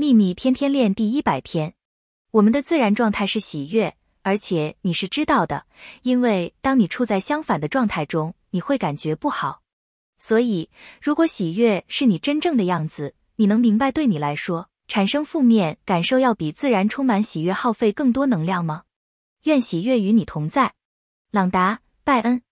秘密天天练第一百天我们的自然状态是喜悦而且你是知道的因为当你处在相反的状态中你会感觉不好。所以如果喜悦是你真正的样子你能明白对你来说产生负面感受要比自然充满喜悦耗费更多能量吗？愿喜悦与你同在。朗达拜恩。